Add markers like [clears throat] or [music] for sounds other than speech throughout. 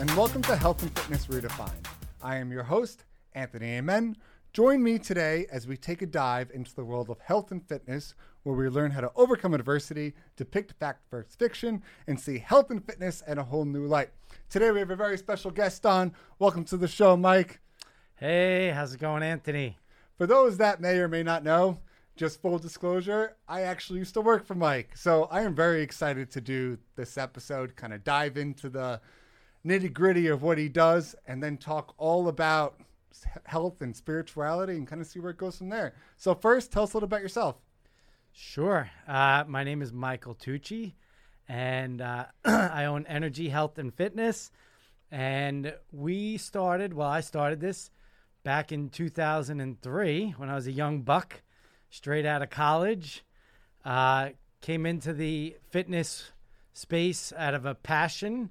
and welcome to Health and Fitness Redefined. I am your host, Anthony Amen. Join me today as we take a dive into the world of health and fitness, where we learn how to overcome adversity, depict fact versus fiction, and see health and fitness in a whole new light. Today we have a very special guest on. Welcome to the show, Mike. Hey, how's it going, Anthony? For those that may or may not know, just full disclosure, I actually used to work for Mike. So I am very excited to do this episode, kind of dive into the nitty gritty of what he does, and then talk all about health and spirituality and kind of see where it goes from there. So, first, tell us a little about yourself. Sure. Uh, my name is Michael Tucci, and uh, [clears throat] I own Energy Health and Fitness. And we started, well, I started this back in 2003 when I was a young buck, straight out of college. Uh, came into the fitness space out of a passion.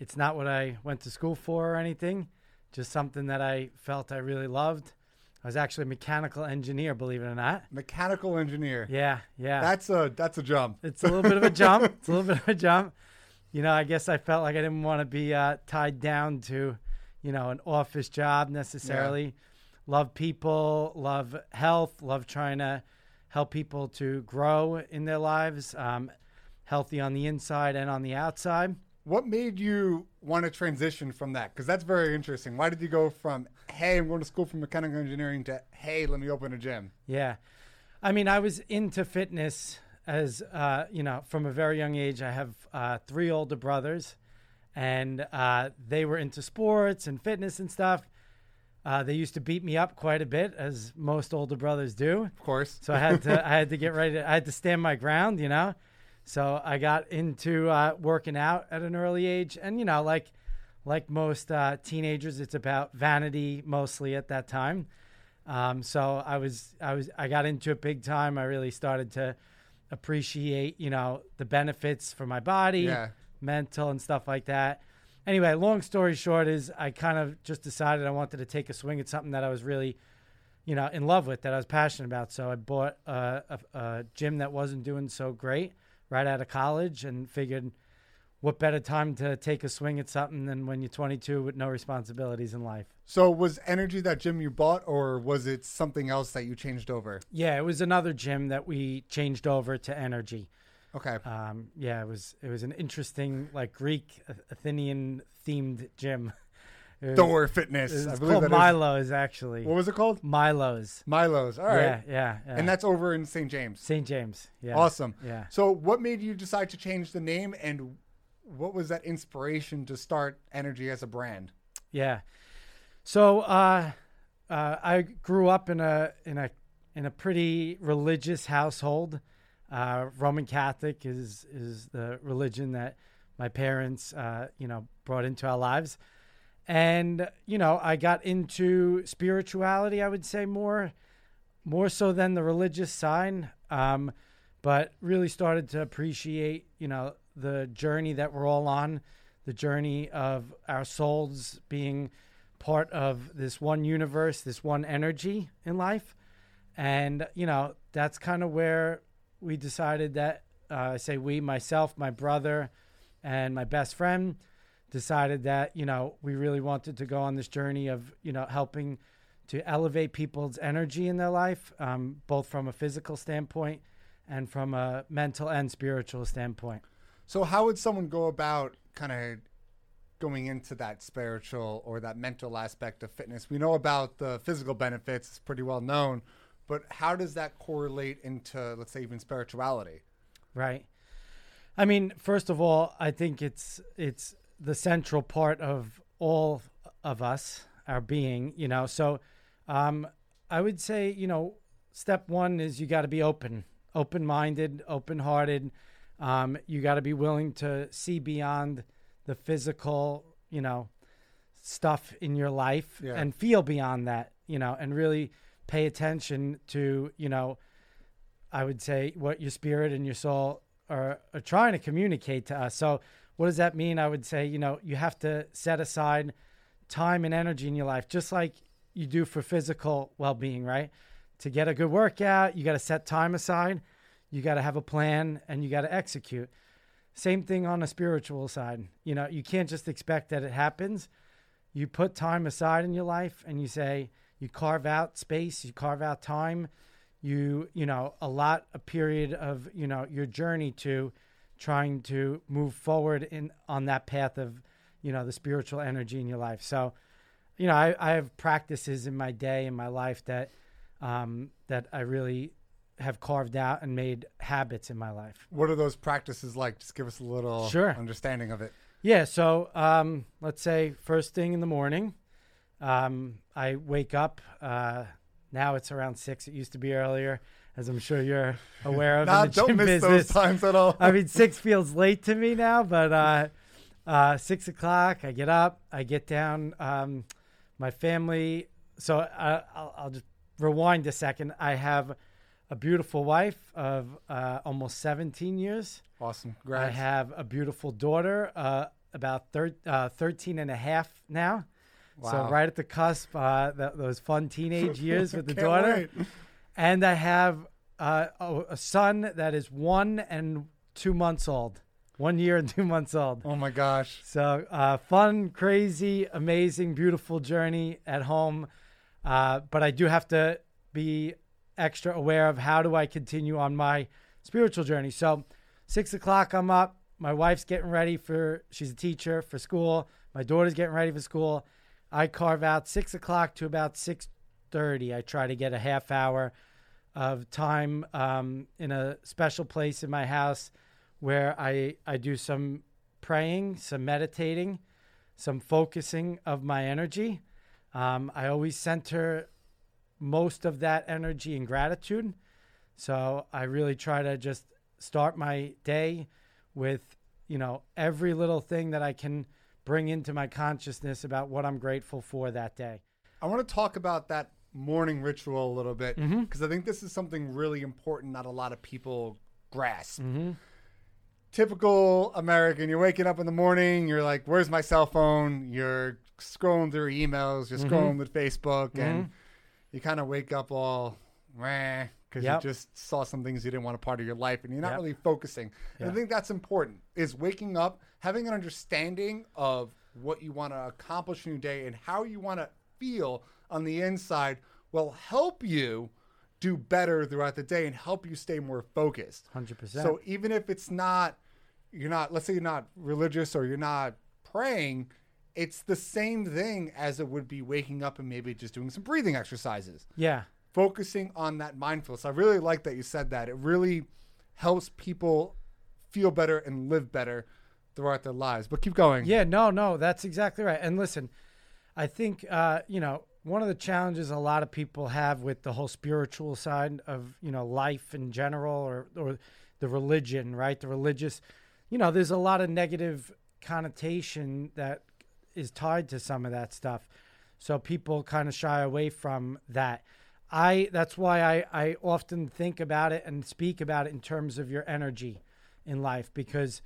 It's not what I went to school for or anything, just something that I felt I really loved. I was actually a mechanical engineer, believe it or not. Mechanical engineer. Yeah, yeah. That's a that's a jump. It's a little bit of a jump. [laughs] It's a little bit of a jump. You know, I guess I felt like I didn't want to be uh, tied down to, you know, an office job necessarily. Love people, love health, love trying to help people to grow in their lives, um, healthy on the inside and on the outside. What made you want to transition from that? Because that's very interesting. Why did you go from hey, I'm going to school for mechanical engineering to hey, let me open a gym? Yeah. I mean, I was into fitness as, uh, you know, from a very young age. I have uh, three older brothers, and uh, they were into sports and fitness and stuff. Uh, they used to beat me up quite a bit, as most older brothers do. Of course. So I had to, I had to get ready. To, I had to stand my ground, you know. So I got into uh, working out at an early age, and you know, like like most uh, teenagers, it's about vanity mostly at that time. Um, so I was I was I got into it big time. I really started to appreciate you know the benefits for my body, Yeah. mental and stuff like that. Anyway, long story short is I kind of just decided I wanted to take a swing at something that I was really you know in love with that I was passionate about. So I bought a, a, a gym that wasn't doing so great right out of college and figured what better time to take a swing at something than when you're 22 with no responsibilities in life. So was energy that gym you bought, or was it something else that you changed over? Yeah, it was another gym that we changed over to Energy. Okay. Um, yeah, it was it was an interesting like Greek Athenian themed gym. [laughs] Was, Door Fitness. It's I believe called that is- Milo's actually. What was it called? Milo's. Milo's. All right. Yeah, yeah, yeah. And that's over in St. James. St. James. Yeah. Awesome. Yeah. So, what made you decide to change the name, and what was that inspiration to start Energy as a brand? Yeah. So uh, uh, I grew up in a in a in a pretty religious household. Uh, Roman Catholic is is the religion that my parents uh, you know brought into our lives, and you know I got into spirituality. I would say more more so than the religious side, um, but really started to appreciate you know the journey that we're all on, the journey of our souls being part of this one universe, this one energy in life. And, you know, that's kind of where we decided that, uh, I say we, myself, my brother, and my best friend decided that, you know, we really wanted to go on this journey of, you know, helping to elevate people's energy in their life, um, both from a physical standpoint and from a mental and spiritual standpoint. So, how would someone go about kind of going into that spiritual or that mental aspect of fitness? We know about the physical benefits; it's pretty well known. But how does that correlate into, let's say, even spirituality? Right. I mean, first of all, I think it's it's the central part of all of us, our being, you know. So um, I would say, you know, step one is you got to be open, open minded, open hearted. Um, you got to be willing to see beyond the physical, you know, stuff in your life Yeah. and feel beyond that, you know, and really pay attention to, you know, I would say what your spirit and your soul are, are trying to communicate to us. So, what does that mean? I would say, you know, you have to set aside time and energy in your life, just like you do for physical well being, right? To get a good workout, you got to set time aside, you got to have a plan, and you got to execute. same thing on a spiritual side. You know, you can't just expect that it happens. You put time aside in your life and you say, you carve out space, you carve out time, you, you know, allot a period of, you know, your journey to trying to move forward in on that path of, you know, the spiritual energy in your life. So, you know, I, I have practices in my day in my life that um, that I really have carved out and made habits in my life. What are those practices like? Just give us a little Sure. understanding of it. Yeah. So um, let's say first thing in the morning, um, I wake up. Uh, now it's around six. It used to be earlier, as I'm sure you're aware of. Nah, in the don't miss business. those times at all. I mean, six feels late to me now, but uh, uh, six o'clock, I get up, I get down. Um, my family. So uh, I'll, I'll just rewind a second. I have a beautiful wife of uh, almost 17 years. awesome. I have a beautiful daughter, uh, about thir- uh, 13 and a half now. Wow. So right at the cusp, uh, th- those fun teenage [laughs] years with the daughter wait. And I have uh, a, son that is one and two months old, one year and [laughs] two months old. Oh my gosh. So uh, fun, crazy, amazing, beautiful journey at home. Uh, but I do have to be extra aware of how do I continue on my spiritual journey. So six o'clock, I'm up. My wife's getting ready for. She's a teacher for school. My daughter's getting ready for school. I carve out six o'clock to about six thirty. I try to get a half hour of time um, in a special place in my house where I I do some praying, some meditating, some focusing of my energy. Um, I always center most of that energy in gratitude. So I really try to just start my day with, you know, every little thing that I can bring into my consciousness about what I'm grateful for that day. I want to talk about that morning ritual a little bit Mm-hmm. because I think this is something really important not a lot of people grasp. Mm-hmm. Typical American, you're waking up in the morning, you're like, "Where's my cell phone?" You're scrolling through emails, you're Mm-hmm. scrolling with Facebook, and you kind of wake up all because Yep. you just saw some things you didn't want a part of your life, and you're not Yep. really focusing. And I think that's important. Is waking up, having an understanding of what you want to accomplish in your day and how you want to feel on the inside will help you do better throughout the day and help you stay more focused. 100%. So even if it's not, you're not, let's say you're not religious or you're not praying, it's the same thing as it would be waking up and maybe just doing some breathing exercises, yeah. focusing on that mindfulness. I really like that you said that. It really helps people feel better and live better throughout their lives. But keep going. Yeah, no, no, that's exactly right. And listen, I think uh, you know one of the challenges a lot of people have with the whole spiritual side of you know life in general, or or the religion, right? The religious, you know, there's a lot of negative connotation that is tied to some of that stuff. So people kind of shy away from that. I that's why I, I often think about it and speak about it in terms of your energy in life because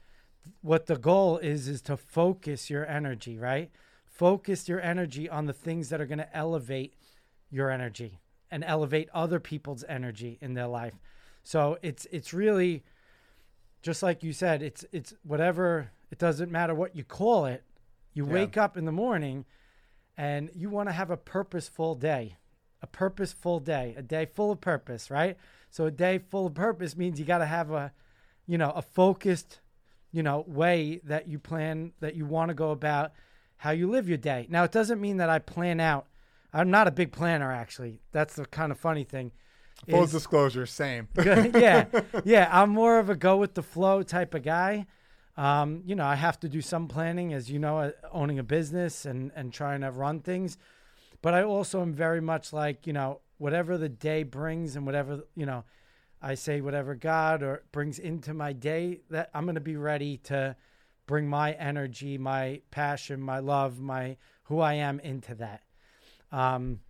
what the goal is is to focus your energy, right? Focus your energy on the things that are going to elevate your energy and elevate other people's energy in their life. So it's it's really just like you said, it's it's whatever it doesn't matter what you call it. You Yeah. wake up in the morning and you want to have a purposeful day. A purposeful day, a day full of purpose, right? So a day full of purpose means you got to have a you know, a focused, you know, way that you plan that you want to go about how you live your day. Now, it doesn't mean that I plan out. I'm not a big planner actually. That's the kind of funny thing. Full is- disclosure, same. [laughs] yeah, [laughs] yeah. I'm more of a go with the flow type of guy. Um, you know, I have to do some planning, as you know, uh, owning a business and and trying to run things. But I also am very much like you know whatever the day brings and whatever you know, I say whatever God or brings into my day that I'm going to be ready to bring my energy, my passion, my love, my who I am into that. Um,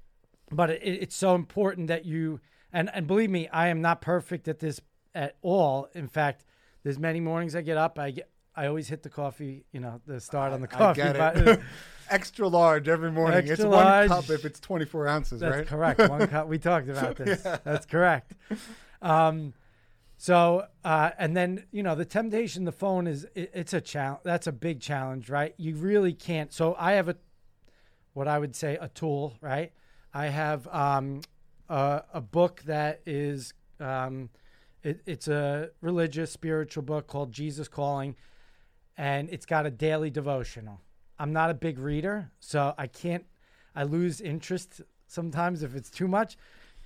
but it, it's so important that you and and believe me, I am not perfect at this at all. In fact, there's many mornings I get up, I get I always hit the coffee, you know, the start on the I coffee get button. it. [laughs] Extra large every morning. it's Extra one cup if it's 24 ounces, That's right? correct. One cup. We talked [laughs] about this. That's correct. Um, So, uh, and then you know the temptation, the phone is it, it's a challenge. That's a big challenge, right? You really can't. So I have a, what I would say, a tool, right? I have um, a, a book that is, um, it, it's a religious, spiritual book called Jesus Calling, and it's got a daily devotional. I'm not a big reader, so I can't. I lose interest sometimes if it's too much.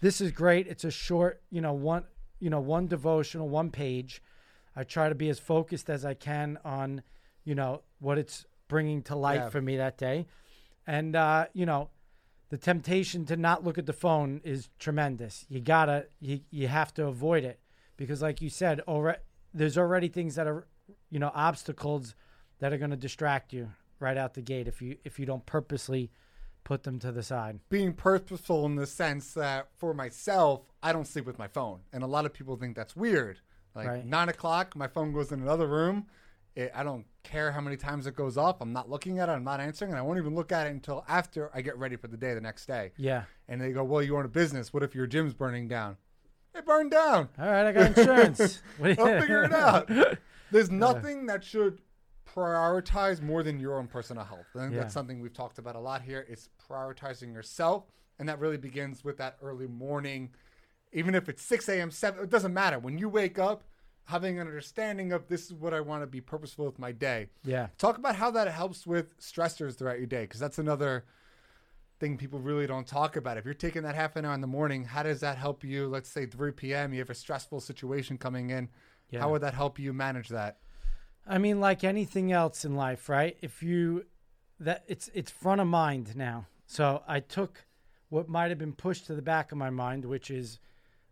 This is great. It's a short, you know, one you know, one devotional, one page. I try to be as focused as I can on, you know, what it's bringing to light Yeah. for me that day. And, uh, you know, the temptation to not look at the phone is tremendous. You gotta, you, you have to avoid it because, like you said, already, there's already things that are, you know, obstacles that are going to distract you right out the gate if you if you don't purposely put them to the side. being purposeful in the sense that for myself, I don't sleep with my phone, and a lot of people think that's weird. Like Right. nine o'clock, my phone goes in another room. It, I don't care how many times it goes off. I'm not looking at it. I'm not answering, and I won't even look at it until after I get ready for the day the next day. Yeah. And they go, "Well, you own a business. What if your gym's burning down?" It burned down. All right, I got insurance. [laughs] I'll figure it out. [laughs] There's nothing that should prioritize more than your own personal health. I think Yeah. that's something we've talked about a lot here. It's prioritizing yourself, and that really begins with that early morning. Even if it's 6 a.m., 7, it doesn't matter. When you wake up, having an understanding of this is what I want to be purposeful with my day. Yeah. Talk about how that helps with stressors throughout your day, because that's another thing people really don't talk about. If you're taking that half an hour in the morning, how does that help you? Let's say 3 p.m., you have a stressful situation coming in. Yeah. How would that help you manage that? I mean, like anything else in life, right? If you that it's it's front of mind now. So I took what might have been pushed to the back of my mind, which is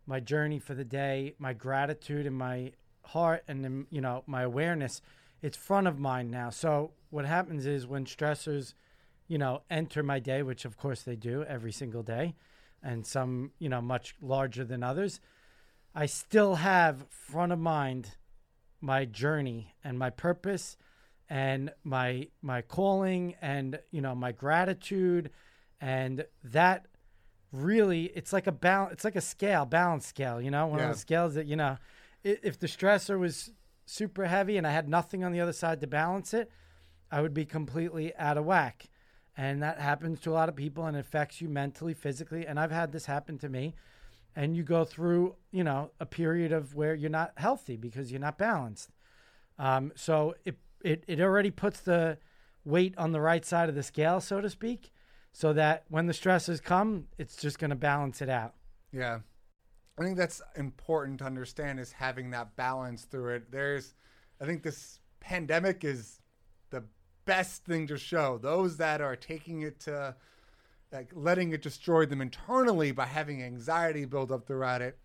my journey for the day, my gratitude and my heart and you know, my awareness. It's front of mind now. So what happens is when stressors, you know, enter my day, which of course they do every single day, and some, you know, much larger than others, I still have front of mind my journey and my purpose and my my calling and you know my gratitude and that really it's like a balance it's like a scale balance scale you know? One Yeah. of the scales that you know if the stressor was super heavy and i had nothing on the other side to balance it i would be completely out of whack. And that happens to a lot of people and affects you mentally physically. And i've had this happen to me. And you go through you know a period of where you're not healthy because you're not balanced. Um, so it, it it already puts the weight on the right side of the scale so to speak so that when the stresses come it's just going to balance it out Yeah. I think that's important to understand is having that balance through it. There's I think this pandemic is the best thing to show those that are taking it to like letting it destroy them internally by having anxiety build up throughout it.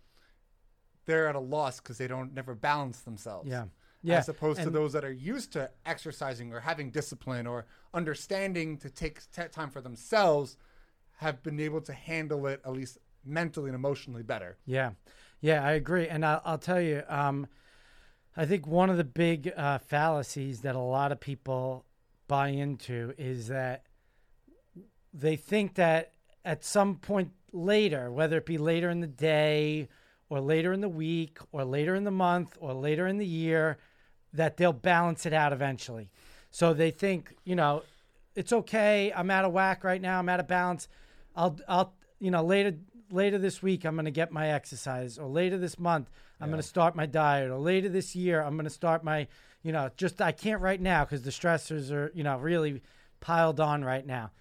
They're at a loss because they don't never balance themselves. yeah yeah As opposed to those that are used to exercising or having discipline or understanding to take t- time for themselves have been able to handle it at least mentally and emotionally better. Yeah, yeah, I agree, and I'll, I'll tell you, um, I think one of the big uh, fallacies that a lot of people buy into is that they think that at some point later, whether it be later in the day or later in the week or later in the month or later in the year, that they'll balance it out eventually. So they think, you know, it's okay. I'm out of whack right now. I'm out of balance. I'll, I'll, you know, later, later this week, I'm going to get my exercise, or later this month, I'm going to start my diet, or later this year, I'm going to start my, you know, just I can't right now because the stressors are, you know, really piled on right now.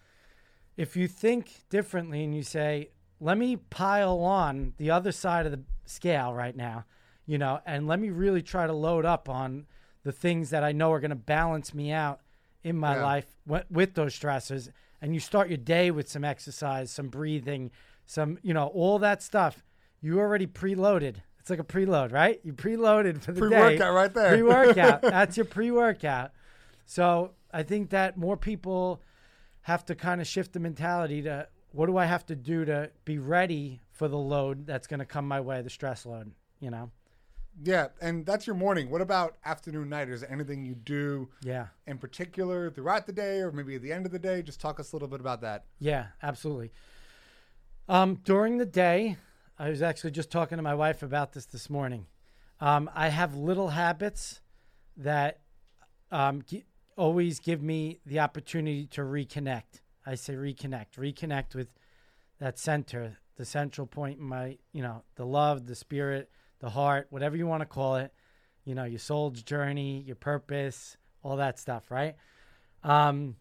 If you think differently and you say, let me pile on the other side of the scale right now, you know, and let me really try to load up on the things that I know are going to balance me out in my Yeah. life wi- with those stressors. And you start your day with some exercise, some breathing, some, you know, all that stuff. You already preloaded. It's like a preload, right? You preloaded for the day. Pre-workout right there. Pre-workout. [laughs] That's your pre-workout. So I think that more people have to kind of shift the mentality to what do I have to do to be ready for the load that's going to come my way, the stress load, you know? Yeah, and that's your morning. What about afternoon, night? Is there anything you do Yeah. in particular throughout the day or maybe at the end of the day? Just talk us a little bit about that. Yeah, absolutely. Um, during the day, I was actually just talking to my wife about this this morning. Um, I have little habits that um, gi- always give me the opportunity to reconnect. I say reconnect, reconnect with that center, the central point in my, you know, the love, the spirit, the heart, whatever you want to call it, you know, your soul's journey, your purpose, all that stuff, right? Um,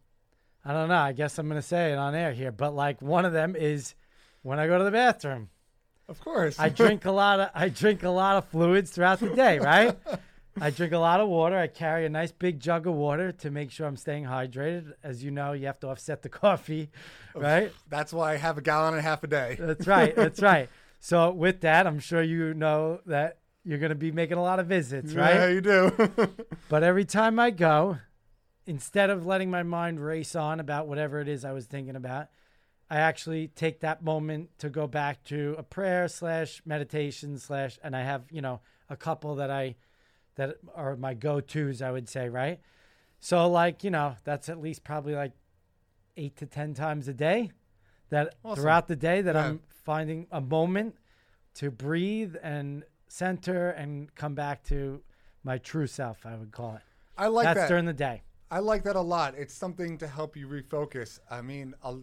I don't know. I guess I'm going to say it on air here, but like one of them is when I go to the bathroom. Of course. I drink a lot of I drink a lot of fluids throughout the day, right? I drink a lot of water. I carry a nice big jug of water to make sure I'm staying hydrated. As you know, you have to offset the [laughs] coffee, right? That's why I have a gallon and a half a day. That's right. That's right. So with that, I'm sure you know that you're going to be making a lot of visits, right? Yeah, you do. [laughs] But every time I go, instead of letting my mind race on about whatever it is I was thinking about, I actually take that moment to go back to a prayer slash meditation slash, and I have you know a couple that I that are my go tos. I would say right. So like you know that's at least probably like eight to ten times a day. That Awesome. throughout the day that Yeah. I'm finding a moment to breathe and center and come back to my true self. I would call it. I like That's that. during the day. I like that a lot. It's something to help you refocus. I mean, I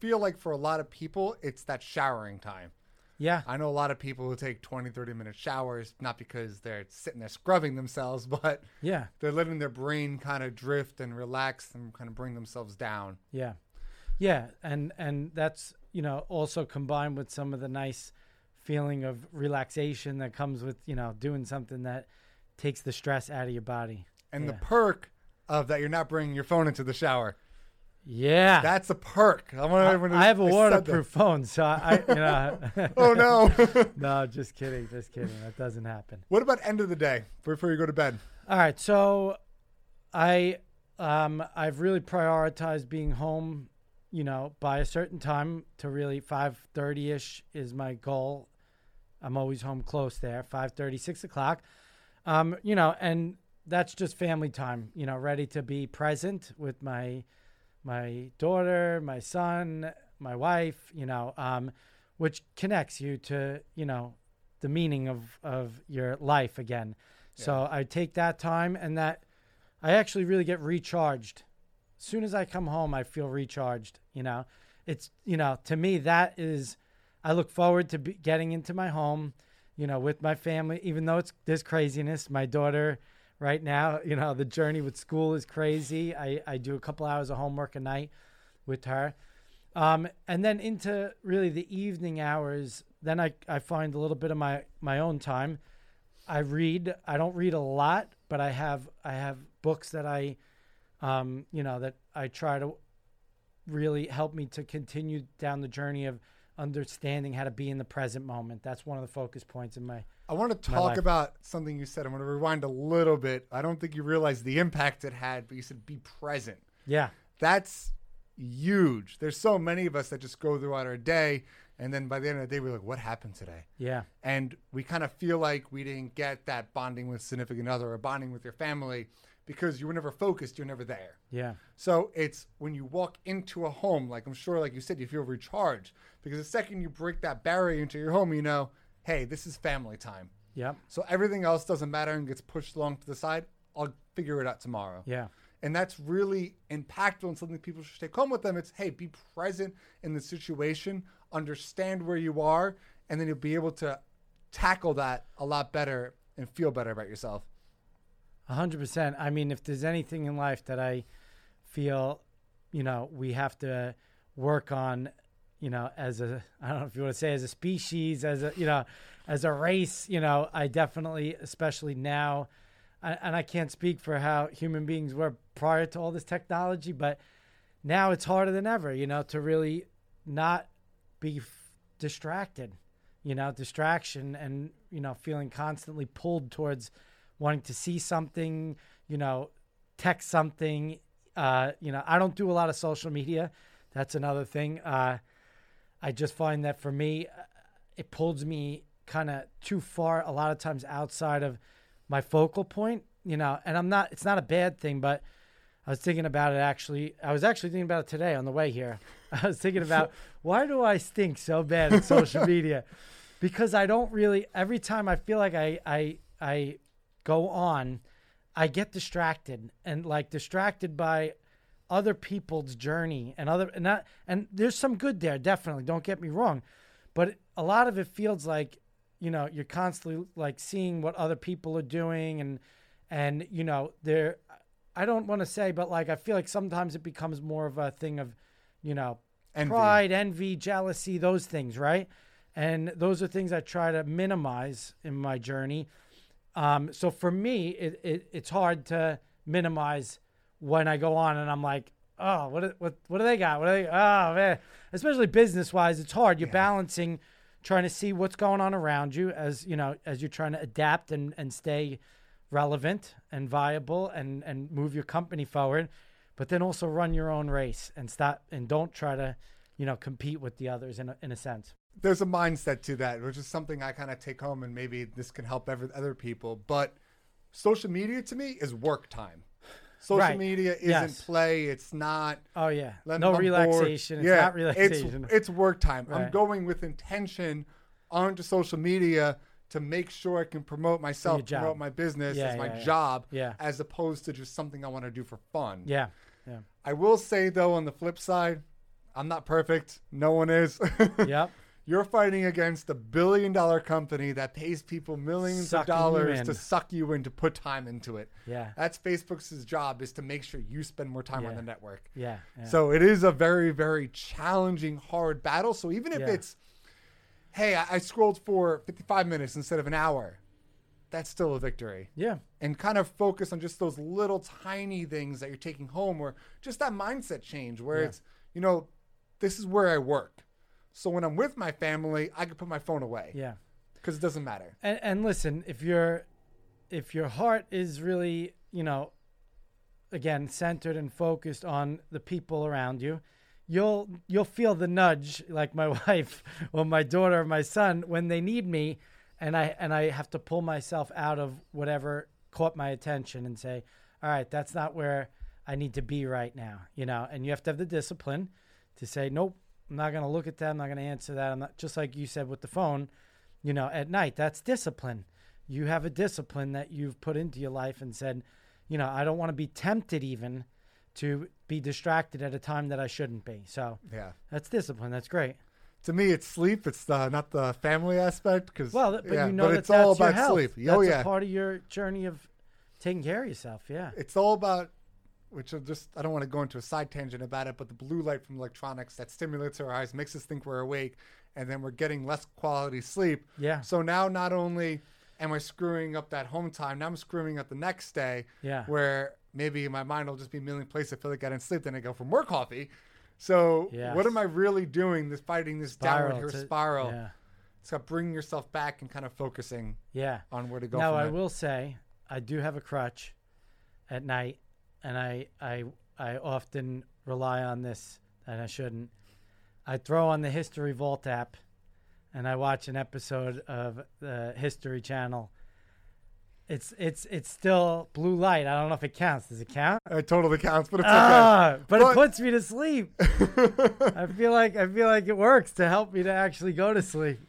feel like for a lot of people, it's that showering time. Yeah. I know a lot of people who take 20, 30 minute showers, not because they're sitting there scrubbing themselves, [laughs] but Yeah. they're letting their brain kind of drift and relax and kind of bring themselves down. Yeah. Yeah. And and that's, you know, also combined with some of the nice feeling of relaxation that comes with, you know, doing something that takes the stress out of your body. And the perk of that you're not bringing your phone into the shower. Yeah. That's a perk. I I, I have a I waterproof phone, so I, you know. [laughs] Oh no. [laughs] no, just kidding, just kidding. That doesn't happen. what about end of the day before you go to bed? All right, so I um I've really prioritized being home, you know, by a certain time to really 5:30ish is my goal. I'm always home close there, 5:30, 6 o'clock. Um, you know, and that's just family time, you know, ready to be present with my my daughter, my son, my wife, you know, um, which connects you to, you know, the meaning of, of your life again. So I take that time and that I actually really get recharged. Soon as I come home, I feel recharged. You know, it's, you know, to me, that is, I look forward to getting into my home, you know, with my family, even though it's, this craziness. My daughter, right now, [laughs] you know, the journey with school is crazy. I, I do a couple hours of homework a night with her. Um, and then into really the evening hours, then I, I find a little bit of my, my own time. I read. I don't read a lot, but I have I have books that I, um, you know, that I try to really help me to continue down the journey of understanding how to be in the present moment. That's one of the focus points in my. I want to talk about something you said. I'm going to rewind a little bit. I don't think you realize the impact it had, but you said be present. Yeah, That's huge. There's so many of us that just go throughout our day, and then by the end of the day, we're like, what happened today? yeah, And we kind of feel like we didn't get that bonding with significant other or bonding with your family because you were never focused, you're never there. yeah, So it's when you walk into a home, like I'm sure, like you said, you feel recharged because the second you break that barrier into your home, you know, hey, this is family time. yep, So everything else doesn't matter and gets pushed along to the side. I'll figure it out tomorrow. yeah, And that's really impactful and something people should take home with them. It's, hey, be present in the situation, understand where you are, and then you'll be able to tackle that a lot better and feel better about yourself. A hundred percent. I mean, if there's anything in life that I feel, you know, we have to work on, you know, as a I don't know if you want to say as a species, as a you know, as a race, you know, I definitely, especially now, I, and I can't speak for how human beings were prior to all this technology, but now it's harder than ever, you know, to really not be f- distracted, you know, distraction and, you know, feeling constantly pulled towards wanting to see something, you know, text something. Uh, you know, I don't do a lot of social media. That's another thing. Uh, I just find that for me, it pulls me kind of too far a lot of times outside of my focal point, you know, and I'm not, it's not a bad thing, but I was thinking about it actually. I was actually thinking about it today on the way here. [laughs] I was thinking about [laughs] why do I stink so bad at social [laughs] media? Because I don't really, every time I feel like I, I, I go on, I get distracted and like distracted by other people's journey and other and that and there's some good there definitely don't get me wrong but a lot of it feels like you know you're constantly like seeing what other people are doing and and you know there i don't want to say but like i feel like sometimes it becomes more of a thing of you know Envy. pride envy jealousy those things right and those are things i try to minimize in my journey um, so for me it, it it's hard to minimize when i go on and i'm like oh what do- what what do they got? What do they oh man. Especially business wise it's hard. You're balancing trying to see what's going on around you as you know as you're trying to adapt and and stay relevant and viable and and move your company forward but then also run your own race and stop and don't try to you know compete with the others in a, in a sense there's a mindset to that, which is something I kind of take home, and maybe this can help every, other people. But social media to me is work time. Social Right. media isn't Yes. play. It's not. oh yeah let- no relaxation it's yeah, not relaxation It's, it's work time. I'm going with intention onto social media to make sure I can promote myself, promote my business Yeah, as my yeah. job, Yeah. as opposed to just something I want to do for fun. yeah yeah I will say though, on the flip side, I'm not perfect. No one is. [laughs] yep You're fighting against a billion dollar company that pays people millions Sucking of dollars to suck you in to put time into it. yeah That's Facebook's job is to make sure you spend more time on the network. yeah, yeah. So it is a very, very challenging, hard battle. So even if Yeah. it's, hey, I, I scrolled for 55 minutes instead of an hour, that's still a victory. yeah And kind of focus on just those little tiny things that you're taking home, or just that mindset change where Yeah. it's, you know, this is where I work. So when I'm with my family, I can put my phone away. Yeah. Because it doesn't matter. and, and listen if your if your heart is really you know again centered and focused on the people around you you'll you'll feel the nudge like my [laughs] wife or my daughter or my son when they need me and i and i have to pull myself out of whatever caught my attention and say all right that's not where i need to be right now you know? And you have to have the discipline to say nope i'm not going to look at that i'm not going to answer that i'm not just like you said with the phone you know, at night. That's discipline. You have a discipline that you've put into your life and said, you know, I don't want to be tempted even to be distracted at a time that I shouldn't be. So Yeah. that's discipline. That's great. To me, it's sleep. It's the, not the family aspect because Well, but yeah, you know but that it's all about sleep. Oh, that's oh yeah, a part of your journey of taking care of yourself. Yeah. it's all about which are just I don't want to go into a side tangent about it, but the blue light from electronics that stimulates our eyes, makes us think we're awake, and then we're getting less quality sleep. Yeah. So now not only am I screwing up that home time, now I'm screwing up the next day. Yeah. Where maybe my mind will just be a million places. I feel like I didn't sleep, then I go for more coffee. So Yes. what am I really doing? This fighting this downward Spiral here to- spiral. Yeah. It's got bringing yourself back and kind of focusing Yeah. on where to go. Now I it. will say I do have a crutch at night, and I I I often rely on this, and I shouldn't. I throw on the History Vault app, and I watch an episode of the History Channel. It's it's it's still blue light. I don't know if it counts. Does it count? It totally counts, but it's okay. Ah, but, But- it puts me to sleep. [laughs] I feel like I feel like it works to help me to actually go to sleep.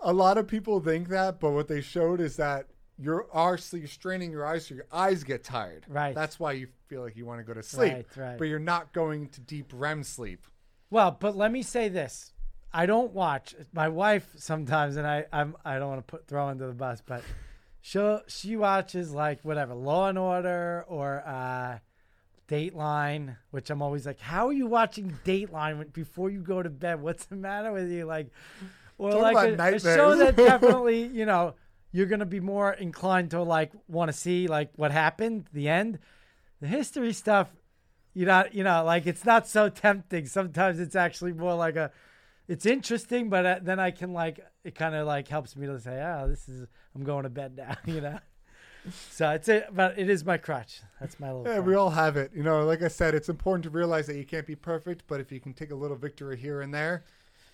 a lot of people think that, but what they showed is that you're actually straining your eyes so your eyes get tired. Right. That's why you feel like you want to go to sleep. Right, right. But you're not going to deep REM sleep. Well, but let me say this: I don't watch. My wife sometimes, and I I'm I don't want to put throw under the bus, but she she watches like whatever Law and Order or uh, Dateline, which I'm always like, how are you watching Dateline before you go to bed? What's the matter with you? Like, or Talk like a, a show that [laughs] definitely you know you're gonna be more inclined to like want to see like what happened, the end, the history stuff you know, you know, like it's not so tempting. Sometimes it's actually more like a, it's interesting, but uh, then I can like it kind of like helps me to say, oh, this is I'm going to bed now, [laughs] you know. so it's a, but it is my crutch. That's my little. Yeah, crutch. we all have it. You know, like I said, it's important to realize that you can't be perfect, but if you can take a little victory here and there,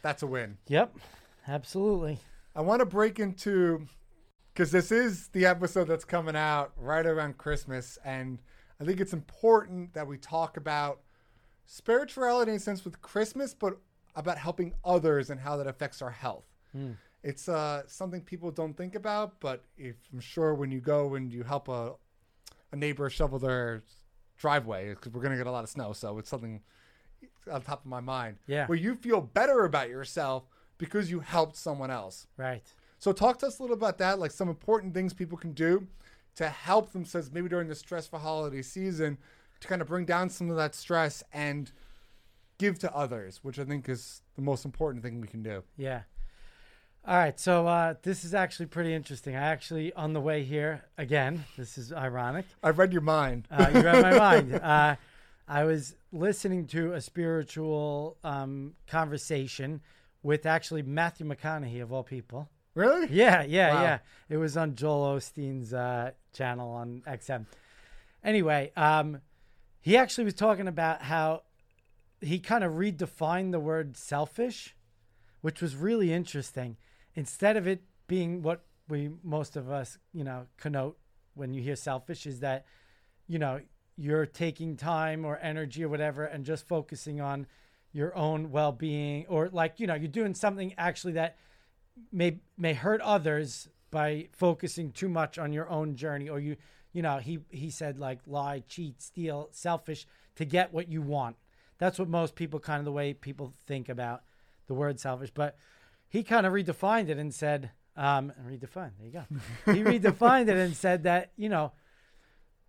that's a win. Yep, absolutely. I want to break into because this is the episode that's coming out right around Christmas, and I think it's important that we talk about spirituality in a sense with Christmas, but about helping others and how that affects our health. It's uh, something people don't think about, but if I'm sure when you go and you help a, a neighbor shovel their driveway, because we're gonna get a lot of snow, so it's something on top of my mind. Yeah. Where you feel better about yourself because you helped someone else. Right. So talk to us a little about that, like some important things people can do to help themselves maybe during the stressful holiday season to kind of bring down some of that stress and give to others, which I think is the most important thing we can do. Yeah. All right. So uh, this is actually pretty interesting. I actually, on the way here, again, this is ironic. I've read your mind. Uh, you read my [laughs] mind. Uh, I was listening to a spiritual um, conversation with actually Matthew McConaughey, of all people. Really? Yeah, yeah, Wow. yeah. It was on Joel Osteen's uh, channel on XM. Anyway, um, he actually was talking about how he kind of redefined the word selfish, which was really interesting. Instead of it being what we most of us, you know, connote when you hear selfish, is that you know you're taking time or energy or whatever and just focusing on your own well-being or like you know you're doing something actually that may may hurt others by focusing too much on your own journey or you you know he he said like lie cheat steal selfish to get what you want. That's what most people kind of the way people think about the word selfish. But he kind of redefined it and said um redefined there you go. [laughs] He redefined it and said that you know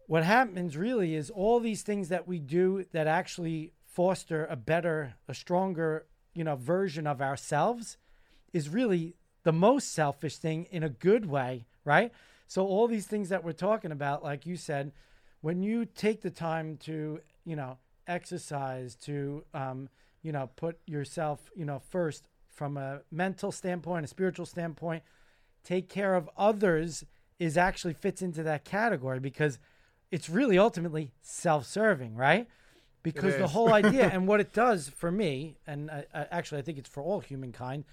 what happens really is all these things that we do that actually foster a better a stronger you know version of ourselves is really the most selfish thing in a good way right? So all these things that we're talking about like you said when you take the time to you know exercise to um, you know put yourself you know first from a mental standpoint a spiritual standpoint take care of others is actually fits into that category because it's really ultimately self-serving right? Because the whole idea [laughs] and what it does for me and I, I, actually i think it's for all humankind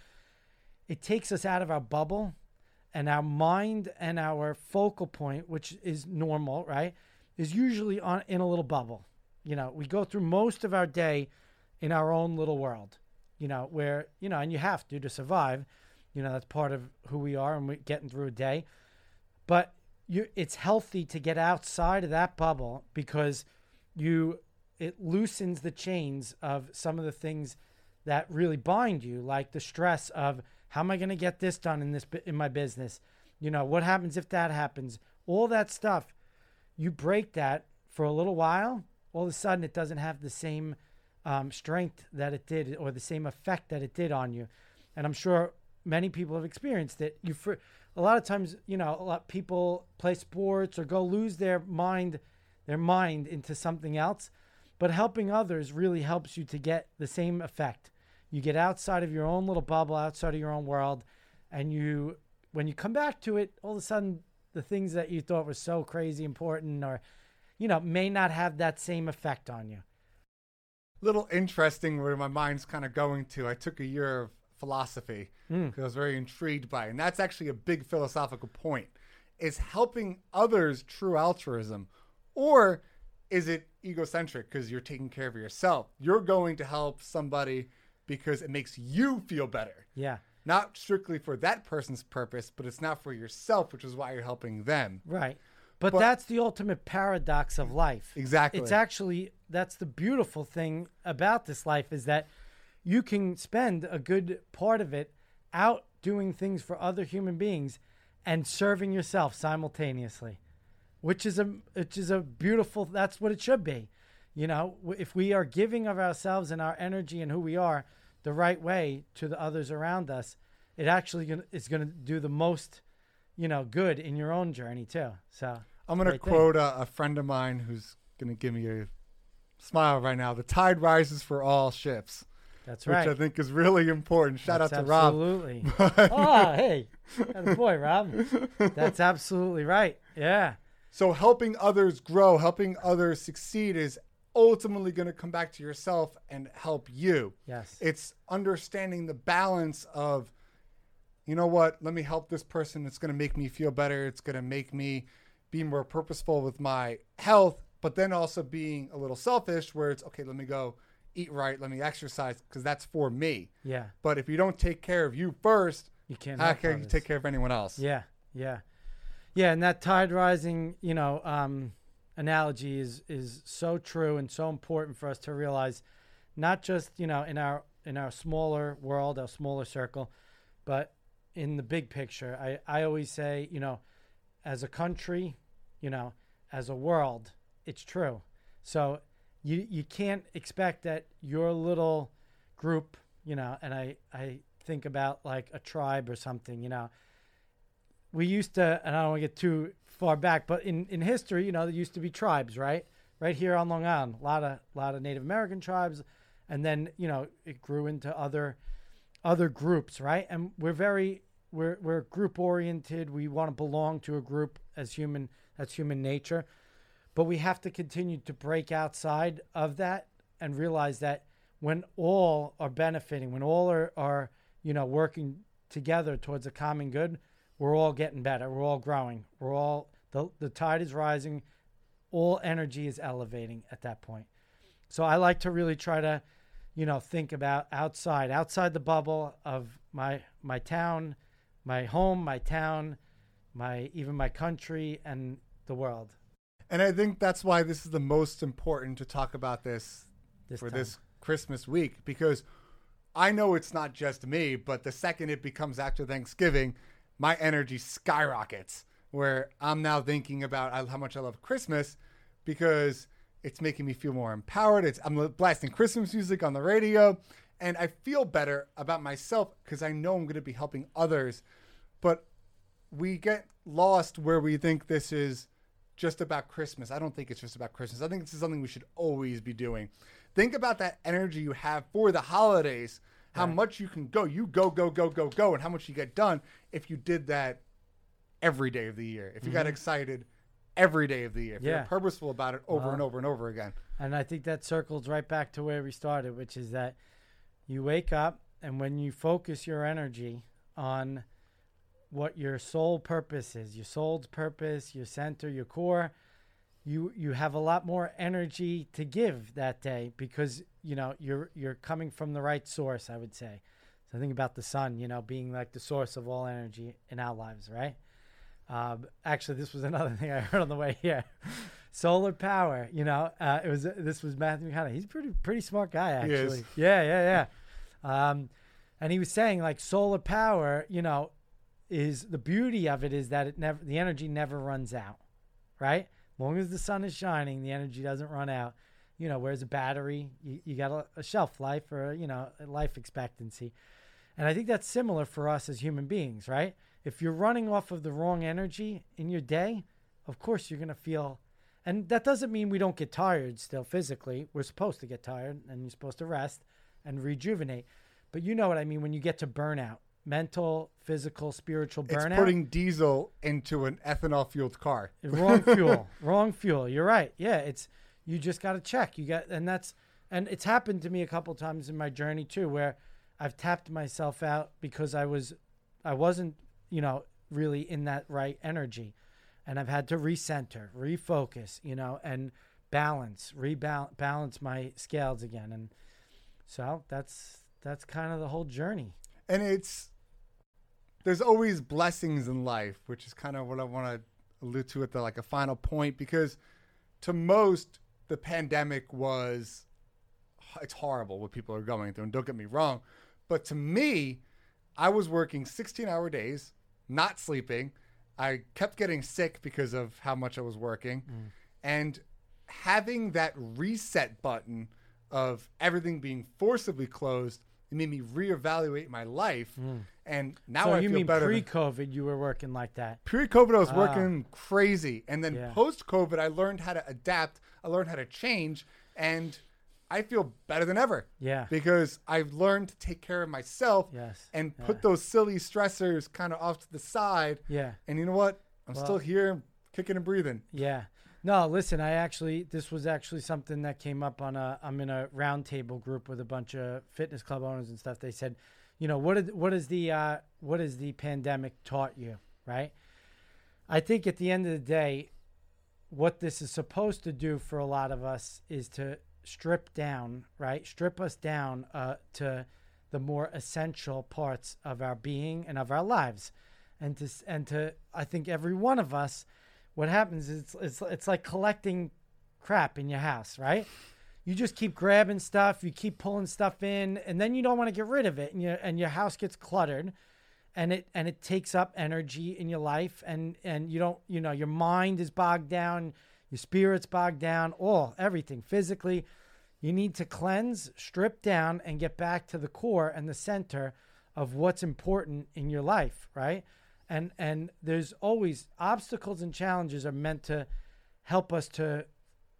it takes us out of our bubble and our mind and our focal point which is normal right is usually on in a little bubble. You know we go through most of our day in our own little world you know where you know and you have to to survive. You know that's part of who we are and we're getting through a day. But you it's healthy to get outside of that bubble because you it loosens the chains of some of the things that really bind you like the stress of how am i going to get this done in this in my business? You know what happens if that happens? All that stuff. You break that for a little while all of a sudden it doesn't have the same um, strength that it did or the same effect that it did on you. And i'm sure many people have experienced it. You for a lot of times you know a lot of people play sports or go lose their mind their mind into something else but helping others really helps you to get the same effect you get outside of your own little bubble outside of your own world and you when you come back to it all of a sudden the things that you thought were so crazy important or you know may not have that same effect on you Little interesting where my mind's kind of going to. I took a year of philosophy hmm. because I was very intrigued by it. And that's actually a big philosophical point. Is helping others true altruism? Or is it egocentric because you're taking care of yourself? You're going to help somebody because it makes you feel better. yeah Not strictly for that person's purpose, but it's not for yourself, which is why you're helping them. Right. But, But- that's the ultimate paradox of life. Exactly. It's actually that's the beautiful thing about this life is that you can spend a good part of it out doing things for other human beings and serving yourself simultaneously. Which is a which is a beautiful that's what it should be. You know, if we are giving of ourselves and our energy and who we are the right way to the others around us, it actually is going to do the most you know, good in your own journey too. So I'm going to quote a, a friend of mine who's going to give me a smile right now. The tide rises for all ships, that's right. which. I think is really important. Shout That's out to Rob. Absolutely. [laughs] oh, hey, boy, Rob. That's absolutely right. Yeah, So helping others grow, helping others succeed is ultimately going to come back to yourself and help you. yes, It's understanding the balance of, you know what, let me help this person. It's going to make me feel better. It's going to make me be more purposeful with my health, but then also being a little selfish where it's, okay, let me go eat right, let me exercise because that's for me. yeah, But if you don't take care of you first, You can't. how can you take care of anyone else? Yeah, yeah, yeah. And that tide rising, you know, um, analogy is is so true and so important for us to realize, not just you know in our in our smaller world, our smaller circle, but in the big picture. I I always say, you know, as a country, you know, as a world, it's true. So you you can't expect that your little group, you know, and I I think about like a tribe or something, you know. We used to, and I don't want to get too far back, but in in history, you know, there used to be tribes, right? Right here on Long Island, a lot of lot of Native American tribes, and then you know it grew into other other groups, right? And we're very we're we're group oriented. We want to belong to a group as human. That's human nature, but we have to continue to break outside of that and realize that when all are benefiting, when all are are you know working together towards a common good, we're all getting better. We're all growing. We're all the the tide is rising. All energy is elevating at that point. So I like to really try to, you know, think about outside, outside the bubble of my my town, my home, my town, my even my country and the world. And I think that's why this is the most important to talk about this, This for time. this Christmas week because I know it's not just me, but the second it becomes after Thanksgiving, my energy skyrockets. Where I'm now thinking about how much I love Christmas because it's making me feel more empowered. It's I'm blasting Christmas music on the radio, and I feel better about myself because I know I'm going to be helping others. But we get lost where we think this is just about Christmas. I don't think it's just about Christmas. I think this is something we should always be doing. Think about that energy you have for the holidays, how much you can go. You go, go, go, go, go, and how much you get done if you did that every day of the year. If you got excited every day of the year. If Mm-hmm. Yeah. you're purposeful about it over and over and over again. And I think that circles right back to where we started, which is that you wake up and when you focus your energy on what your soul purpose is, your soul's purpose, your center, your core, you you have a lot more energy to give that day because you know you're you're coming from the right source, I would say. So think about the sun, you know, being like the source of all energy in our lives, right? Um, actually, this was [laughs] another thing I heard on the way here. [laughs] Solar power, you know, uh, it was this was Matthew McConaughey. He's a pretty pretty smart guy, actually. Yeah, yeah, yeah. Um, and he was saying like solar power, you know, is the beauty of it is that it never the energy never runs out, right? Long as the sun is shining, the energy doesn't run out. You know, whereas a battery, you, you got a, a shelf life or you know life expectancy. And I think that's similar for us as human beings, right? If you're running off of the wrong energy in your day, of course you're going to feel. And that doesn't mean we don't get tired still physically. We're supposed to get tired and you're supposed to rest and rejuvenate. But you know what I mean when you get to burnout mental, physical, spiritual burnout. It's putting diesel into an ethanol fueled car. [laughs] wrong fuel [laughs] wrong fuel. You're right. Yeah it's you just got to check. You got and that's and it's happened to me a couple times in my journey too where i've tapped myself out because i was i wasn't you know really in that right energy. And i've had to recenter refocus you know and balance rebalance balance my scales again. And so that's that's kind of the whole journey. And it's there's always blessings in life, which is kind of what I want to allude to at the like a final point because to most the pandemic was it's horrible what people are going through and don't get me wrong, but to me I was working 16-hour days, not sleeping. I kept getting sick because of how much I was working mm. and having that reset button of everything being forcibly closed it made me reevaluate my life and now so I you feel mean better pre-covid you were working like that pre-COVID, I was Ah. working crazy, and then Yeah. post-COVID, I learned how to adapt. I learned how to change, and I feel better than ever yeah because I've learned to take care of myself Yes. and Yeah. put those silly stressors kind of off to the side. Yeah. And you know what? I'm Well- still here, kicking and breathing. Yeah. No, listen, I actually this was actually something that came up on a I'm in a roundtable group with a bunch of fitness club owners and stuff. They said, you know, what did what is the uh what has the pandemic taught you, right? I think at the end of the day, what this is supposed to do for a lot of us is to strip down, right? Strip us down uh to the more essential parts of our being and of our lives. And to and to I think every one of us, what happens is it's it's, it's like collecting crap in your house, right? You just keep grabbing stuff, you keep pulling stuff in, and then you don't want to get rid of it, and your and your house gets cluttered, and it and it takes up energy in your life, and and you don't, you know, your mind is bogged down, your spirit's bogged down, all everything physically. You need to cleanse, strip down, and get back to the core and the center of what's important in your life, right? And and there's always obstacles and challenges are meant to help us to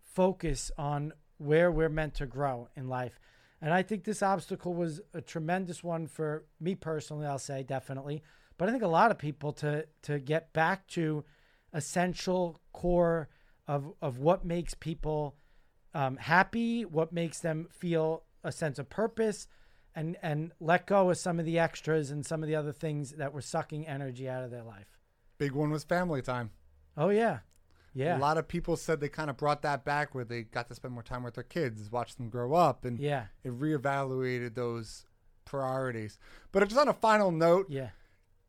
focus on where we're meant to grow in life. And I think this obstacle was a tremendous one for me personally, I'll say definitely. But I think a lot of people to to get back to essential core of of what makes people um, happy, what makes them feel a sense of purpose, and and let go of some of the extras and some of the other things that were sucking energy out of their life. Big one was family time. Oh yeah, yeah, A lot of people said they kind of brought that back where they got to spend more time with their kids, watch them grow up, and yeah, it reevaluated those priorities. But just on a final note, yeah.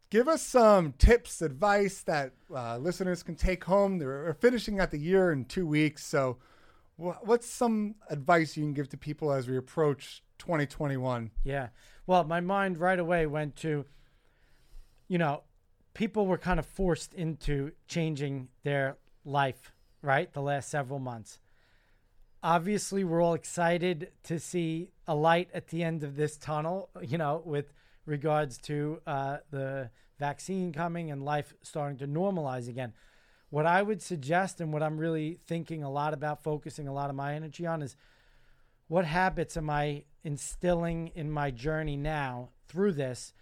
give us some tips, advice that uh, listeners can take home. They're finishing out the year in two weeks. So, wh- what's some advice you can give to people as we approach 2021? Yeah. Well, my mind right away went to, you know, people were kind of forced into changing their life, right? The last several months. Obviously, we're all excited to see a light at the end of this tunnel, you know, with regards to uh, the vaccine coming and life starting to normalize again. What I would suggest and what I'm really thinking a lot about, focusing a lot of my energy on is what habits am I instilling in my journey now through this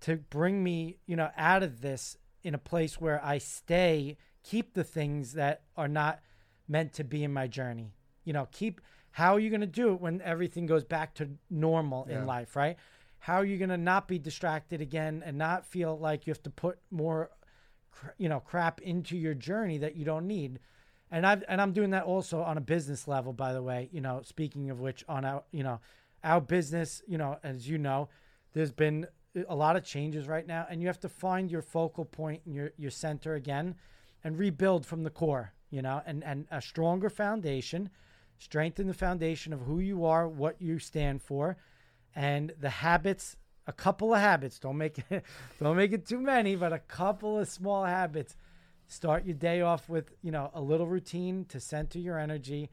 to bring me, you know, out of this in a place where I stay, keep the things that are not meant to be in my journey. You know, keep how are you going to do it when everything goes back to normal Yeah. in life, right? How are you going to not be distracted again and not feel like you have to put more you know crap into your journey that you don't need and I've and I'm doing that also on a business level by the way you know speaking of which on our you know our business you know as you know there's been a lot of changes right now and you have to find your focal point and your your center again and rebuild from the core you know and and a stronger foundation strengthen the foundation of who you are what you stand for and the habits a couple of habits don't make it [laughs] don't make it too many but a couple of small habits start your day off with you know a little routine to center your energy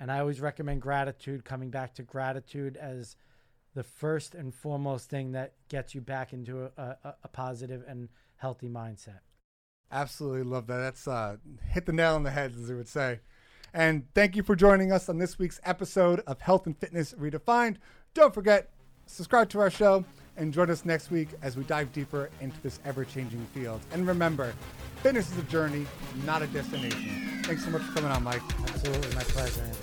and i always recommend gratitude coming back to gratitude as the first and foremost thing that gets you back into a, a, a positive and healthy mindset Absolutely love that. That's uh, hit the nail on the head, as they would say. And thank you for joining us on this week's episode of Health and Fitness Redefined. Don't forget, subscribe to our show and join us next week as we dive deeper into this ever changing field. And remember, fitness is a journey, not a destination. Thanks so much for coming on, Mike. absolutely my pleasure.